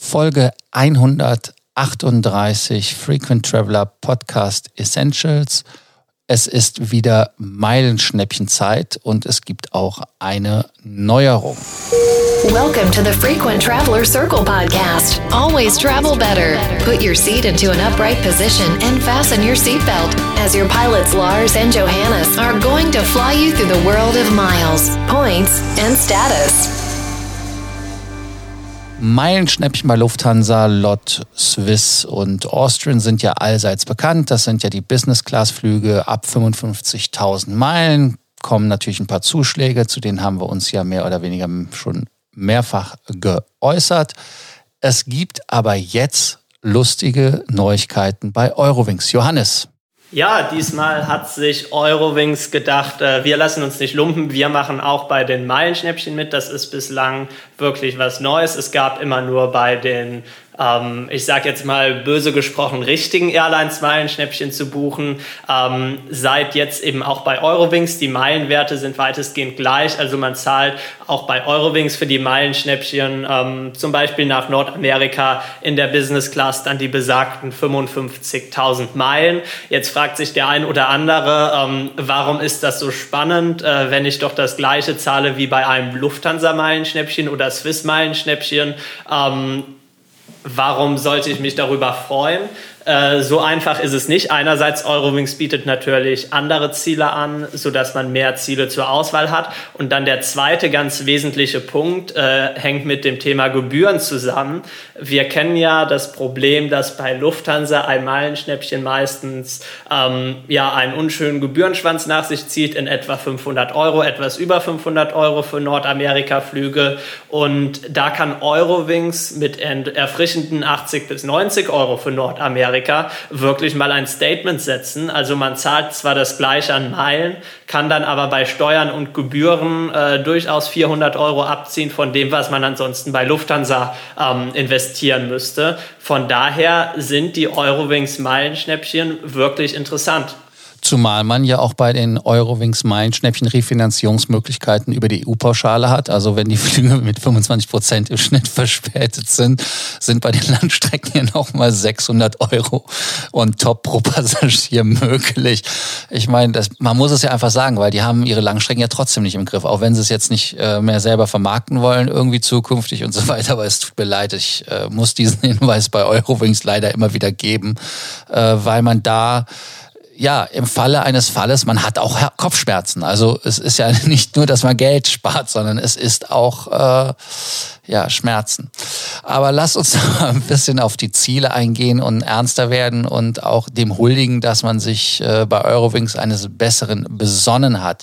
Folge 138 Frequent Traveler Podcast Essentials. Es ist wieder Meilenschnäppchenzeit und es gibt auch eine Neuerung. Welcome to the Frequent Traveler Circle podcast. Always travel better. Put your seat into an upright position and fasten your seatbelt as your pilots Lars and Johannes are going to fly you through the world of miles, points, and status. Meilenschnäppchen bei Lufthansa, LOT, Swiss und Austrian sind ja allseits bekannt. Das sind ja die Business-Class-Flüge ab 55.000 Meilen. Kommen natürlich ein paar Zuschläge, zu denen haben wir uns ja mehr oder weniger schon mehrfach geäußert. Es gibt aber jetzt lustige Neuigkeiten bei Eurowings. Johannes. Ja, diesmal hat sich Eurowings gedacht, äh, wir lassen uns nicht lumpen, wir machen auch bei den Meilenschnäppchen mit. Das ist bislang wirklich was Neues. Es gab immer nur bei den ähm, ich sage jetzt mal böse gesprochen, richtigen Airlines-Meilenschnäppchen zu buchen. Ähm, seit jetzt eben auch bei Eurowings, die Meilenwerte sind weitestgehend gleich. Also man zahlt auch bei Eurowings für die Meilenschnäppchen ähm, zum Beispiel nach Nordamerika in der Business Class dann die besagten 55.000 Meilen. Jetzt fragt sich der ein oder andere, ähm, warum ist das so spannend, äh, wenn ich doch das gleiche zahle wie bei einem Lufthansa-Meilenschnäppchen oder Swiss-Meilenschnäppchen. Ähm, warum sollte ich mich darüber freuen? Äh, so einfach ist es nicht. Einerseits Eurowings bietet natürlich andere Ziele an, sodass man mehr Ziele zur Auswahl hat. Und dann der zweite ganz wesentliche Punkt äh, hängt mit dem Thema Gebühren zusammen. Wir kennen ja das Problem, dass bei Lufthansa ein Meilenschnäppchen meistens ähm, ja einen unschönen Gebührenschwanz nach sich zieht in etwa 500 Euro, etwas über 500 Euro für Nordamerika-Flüge. Und da kann Eurowings mit erfrischenden 80 bis 90 Euro für Nordamerika Amerika wirklich mal ein Statement setzen. Also man zahlt zwar das gleiche an Meilen, kann dann aber bei Steuern und Gebühren äh, durchaus 400 Euro abziehen von dem, was man ansonsten bei Lufthansa ähm, investieren müsste. Von daher sind die Eurowings Meilenschnäppchen wirklich interessant. Zumal man ja auch bei den Eurowings Meilenschnäppchen Refinanzierungsmöglichkeiten über die EU-Pauschale hat. Also wenn die Flüge mit 25 Prozent im Schnitt verspätet sind, sind bei den Landstrecken ja nochmal 600 Euro und top pro Passagier möglich. Ich meine, das, man muss es ja einfach sagen, weil die haben ihre Langstrecken ja trotzdem nicht im Griff, auch wenn sie es jetzt nicht äh, mehr selber vermarkten wollen, irgendwie zukünftig und so weiter. Aber es tut mir leid, ich äh, muss diesen Hinweis bei Eurowings leider immer wieder geben, äh, weil man da ja, im Falle eines Falles, man hat auch Kopfschmerzen. Also es ist ja nicht nur, dass man Geld spart, sondern es ist auch äh, ja, Schmerzen. Aber lass uns mal ein bisschen auf die Ziele eingehen und ernster werden und auch dem huldigen, dass man sich äh, bei Eurowings eines Besseren besonnen hat.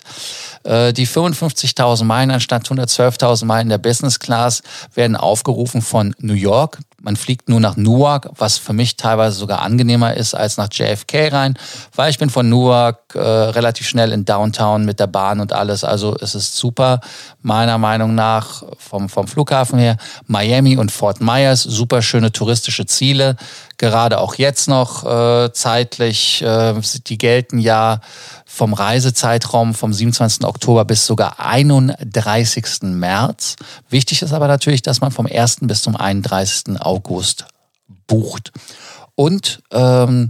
Äh, die 55.000 Meilen anstatt 112.000 Meilen der Business Class werden aufgerufen von New York. Man fliegt nur nach Newark, was für mich teilweise sogar angenehmer ist als nach JFK rein, weil ich bin von Newark äh, relativ schnell in Downtown mit der Bahn und alles. Also es ist super, meiner Meinung nach, vom, vom Flughafen her. Miami und Fort Myers, super schöne touristische Ziele. Gerade auch jetzt noch äh, zeitlich, äh, die gelten ja vom Reisezeitraum vom 27. Oktober bis sogar 31. März. Wichtig ist aber natürlich, dass man vom 1. bis zum 31. August bucht. Und ähm,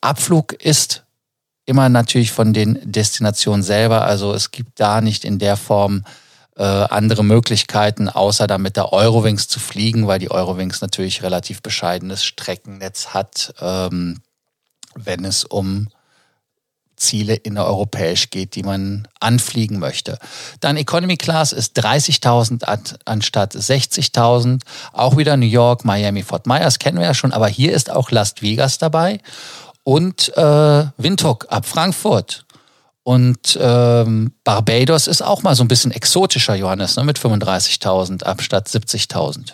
Abflug ist immer natürlich von den Destinationen selber. Also es gibt da nicht in der Form äh, andere Möglichkeiten, außer damit der Eurowings zu fliegen, weil die Eurowings natürlich relativ bescheidenes Streckennetz hat, ähm, wenn es um Ziele innereuropäisch geht, die man anfliegen möchte. Dann Economy Class ist 30.000 anstatt 60.000. Auch wieder New York, Miami, Fort Myers kennen wir ja schon, aber hier ist auch Las Vegas dabei und äh, Windhoek ab Frankfurt. Und ähm, Barbados ist auch mal so ein bisschen exotischer, Johannes, ne, mit 35.000 ab statt 70.000.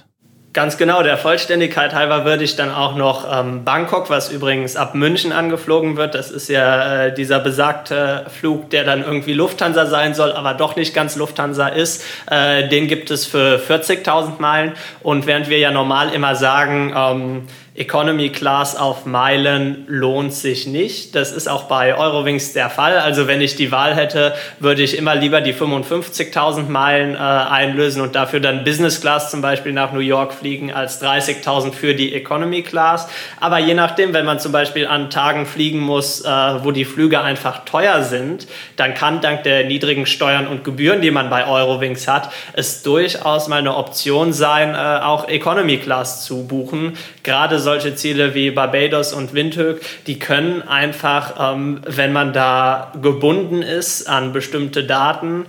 Ganz genau, der Vollständigkeit halber würde ich dann auch noch ähm, Bangkok, was übrigens ab München angeflogen wird. Das ist ja äh, dieser besagte Flug, der dann irgendwie Lufthansa sein soll, aber doch nicht ganz Lufthansa ist. Äh, den gibt es für 40.000 Meilen. Und während wir ja normal immer sagen, ähm, Economy Class auf Meilen lohnt sich nicht. Das ist auch bei Eurowings der Fall. Also wenn ich die Wahl hätte, würde ich immer lieber die 55.000 Meilen äh, einlösen und dafür dann Business Class zum Beispiel nach New York fliegen als 30.000 für die Economy Class. Aber je nachdem, wenn man zum Beispiel an Tagen fliegen muss, äh, wo die Flüge einfach teuer sind, dann kann dank der niedrigen Steuern und Gebühren, die man bei Eurowings hat, es durchaus mal eine Option sein, äh, auch Economy Class zu buchen. Gerade solche Ziele wie Barbados und Windhoek, die können einfach, ähm, wenn man da gebunden ist an bestimmte Daten,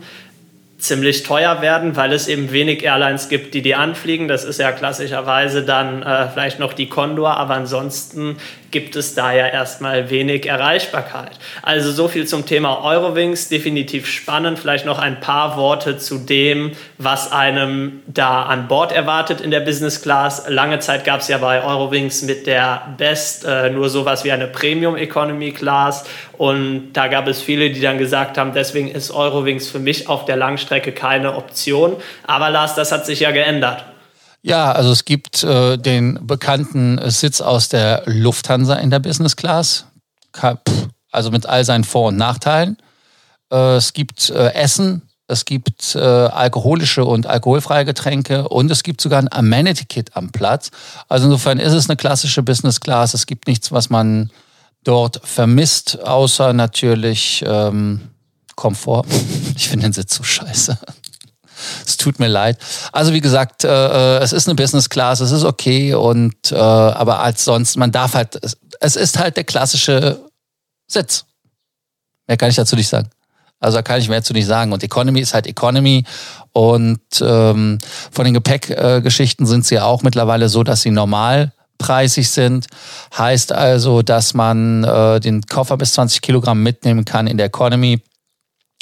ziemlich teuer werden, weil es eben wenig Airlines gibt, die die anfliegen. Das ist ja klassischerweise dann äh, vielleicht noch die Condor, aber ansonsten gibt es da ja erstmal wenig Erreichbarkeit. Also so viel zum Thema Eurowings, definitiv spannend. Vielleicht noch ein paar Worte zu dem, was einem da an Bord erwartet in der Business Class. Lange Zeit gab es ja bei Eurowings mit der Best äh, nur sowas wie eine Premium Economy Class und da gab es viele, die dann gesagt haben, deswegen ist Eurowings für mich auf der Langstrecke keine Option. Aber Lars, das hat sich ja geändert. Ja, also es gibt äh, den bekannten Sitz aus der Lufthansa in der Business Class, also mit all seinen Vor- und Nachteilen. Äh, es gibt äh, Essen, es gibt äh, alkoholische und alkoholfreie Getränke und es gibt sogar ein Amenity-Kit am Platz. Also insofern ist es eine klassische Business Class. Es gibt nichts, was man dort vermisst, außer natürlich ähm, Komfort. Ich finde den Sitz so scheiße. Es tut mir leid. Also wie gesagt, äh, äh, es ist eine Business Class, es ist okay und äh, aber als sonst, man darf halt, es, es ist halt der klassische Sitz. Mehr kann ich dazu nicht sagen. Also da kann ich mehr dazu nicht sagen. Und Economy ist halt Economy. Und ähm, von den Gepäckgeschichten äh, sind sie auch mittlerweile so, dass sie normalpreisig sind. Heißt also, dass man äh, den Koffer bis 20 Kilogramm mitnehmen kann in der Economy.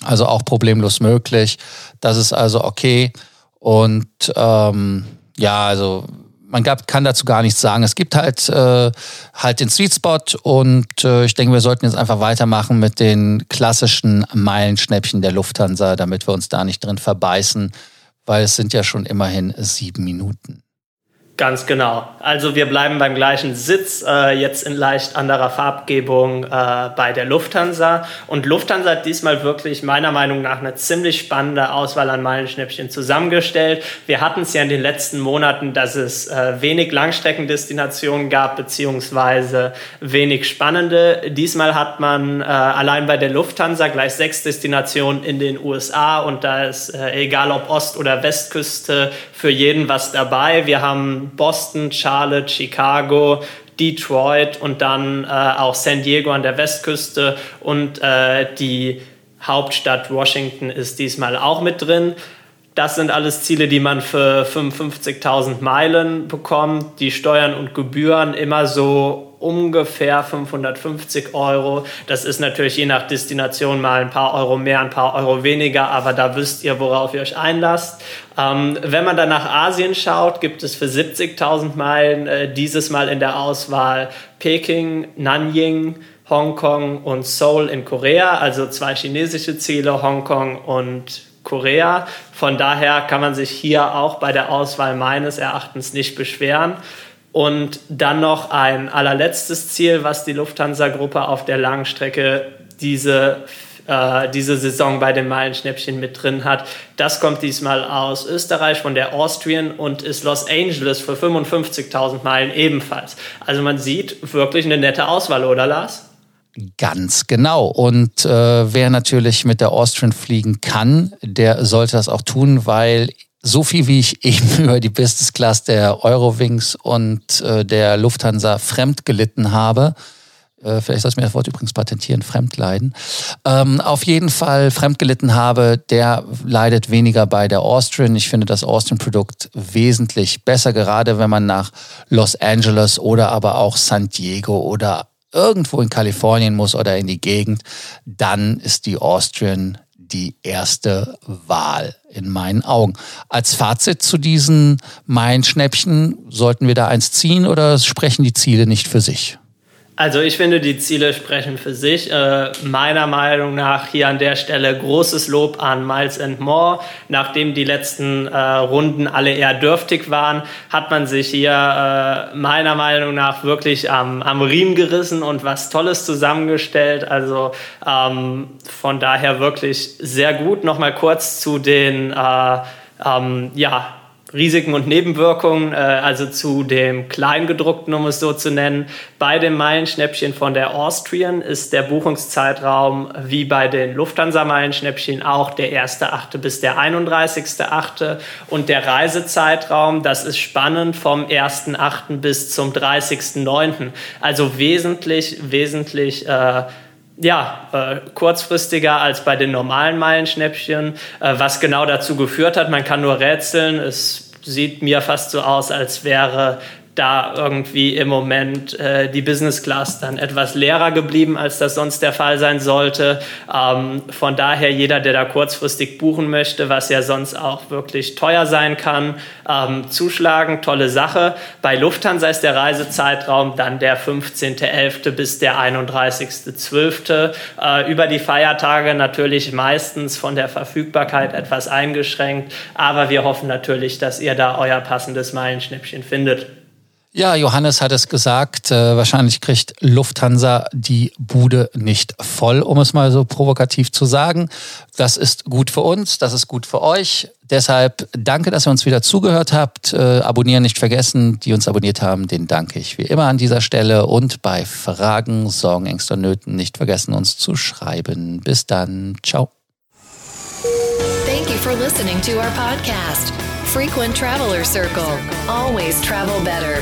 Also auch problemlos möglich. Das ist also okay. Und ähm, ja, also man gab, kann dazu gar nichts sagen. Es gibt halt, äh, halt den Sweet Spot und äh, ich denke, wir sollten jetzt einfach weitermachen mit den klassischen Meilenschnäppchen der Lufthansa, damit wir uns da nicht drin verbeißen, weil es sind ja schon immerhin sieben Minuten. Ganz genau. Also wir bleiben beim gleichen Sitz, äh, jetzt in leicht anderer Farbgebung äh, bei der Lufthansa. Und Lufthansa hat diesmal wirklich meiner Meinung nach eine ziemlich spannende Auswahl an Meilenschnäppchen zusammengestellt. Wir hatten es ja in den letzten Monaten, dass es äh, wenig Langstreckendestinationen gab, beziehungsweise wenig spannende. Diesmal hat man äh, allein bei der Lufthansa gleich sechs Destinationen in den USA und da ist äh, egal ob Ost- oder Westküste für jeden was dabei. Wir haben Boston, Charlotte, Chicago, Detroit und dann äh, auch San Diego an der Westküste und äh, die Hauptstadt Washington ist diesmal auch mit drin. Das sind alles Ziele, die man für 55.000 Meilen bekommt. Die Steuern und Gebühren immer so ungefähr 550 Euro. Das ist natürlich je nach Destination mal ein paar Euro mehr, ein paar Euro weniger, aber da wisst ihr, worauf ihr euch einlasst. Ähm, wenn man dann nach Asien schaut, gibt es für 70.000 Meilen äh, dieses Mal in der Auswahl Peking, Nanjing, Hongkong und Seoul in Korea, also zwei chinesische Ziele, Hongkong und Korea. Von daher kann man sich hier auch bei der Auswahl meines Erachtens nicht beschweren. Und dann noch ein allerletztes Ziel, was die Lufthansa-Gruppe auf der Langstrecke diese, äh, diese Saison bei den Meilenschnäppchen mit drin hat. Das kommt diesmal aus Österreich von der Austrian und ist Los Angeles für 55.000 Meilen ebenfalls. Also man sieht wirklich eine nette Auswahl, oder Lars? Ganz genau. Und äh, wer natürlich mit der Austrian fliegen kann, der sollte das auch tun, weil so viel wie ich eben über die Business Class der Eurowings und äh, der Lufthansa fremd gelitten habe, äh, vielleicht soll ich mir das Wort übrigens patentieren, Fremdleiden, ähm, auf jeden Fall fremdgelitten habe, der leidet weniger bei der Austrian. Ich finde das Austrian-Produkt wesentlich besser, gerade wenn man nach Los Angeles oder aber auch San Diego oder irgendwo in Kalifornien muss oder in die Gegend, dann ist die Austrian die erste Wahl in meinen Augen. Als Fazit zu diesen Meilenschnäppchen, sollten wir da eins ziehen oder sprechen die Ziele nicht für sich? Also ich finde, die Ziele sprechen für sich. Äh, meiner Meinung nach hier an der Stelle großes Lob an Miles and More. Nachdem die letzten äh, Runden alle eher dürftig waren, hat man sich hier äh, meiner Meinung nach wirklich am, am Riemen gerissen und was Tolles zusammengestellt. Also ähm, von daher wirklich sehr gut. Nochmal kurz zu den äh, ähm, ja, Risiken und Nebenwirkungen, äh, also zu dem Kleingedruckten, um es so zu nennen. Bei dem Meilenschnäppchen von der Austrian ist der Buchungszeitraum wie bei den Lufthansa-Meilenschnäppchen auch der 1.8. bis der 31.8. Und der Reisezeitraum, das ist spannend vom 1.8. bis zum 30.9. Also wesentlich, wesentlich äh, ja, äh, kurzfristiger als bei den normalen Meilenschnäppchen. Äh, was genau dazu geführt hat, man kann nur rätseln. Es sieht mir fast so aus, als wäre da irgendwie im Moment äh, die Business Class dann etwas leerer geblieben, als das sonst der Fall sein sollte. Ähm, von daher jeder, der da kurzfristig buchen möchte, was ja sonst auch wirklich teuer sein kann, ähm, zuschlagen, tolle Sache. Bei Lufthansa ist der Reisezeitraum dann der 15.11. bis der 31.12. Äh, über die Feiertage natürlich meistens von der Verfügbarkeit etwas eingeschränkt, aber wir hoffen natürlich, dass ihr da euer passendes Meilenschnäppchen findet. Ja, Johannes hat es gesagt, äh, wahrscheinlich kriegt Lufthansa die Bude nicht voll, um es mal so provokativ zu sagen. Das ist gut für uns, das ist gut für euch. Deshalb danke, dass ihr uns wieder zugehört habt. Äh, abonnieren nicht vergessen, die uns abonniert haben, den danke ich wie immer an dieser Stelle. Und bei Fragen, Sorgen, Ängsten, Nöten nicht vergessen, uns zu schreiben. Bis dann, ciao. Thank you for listening to our podcast. Frequent Traveler Circle. Always travel better.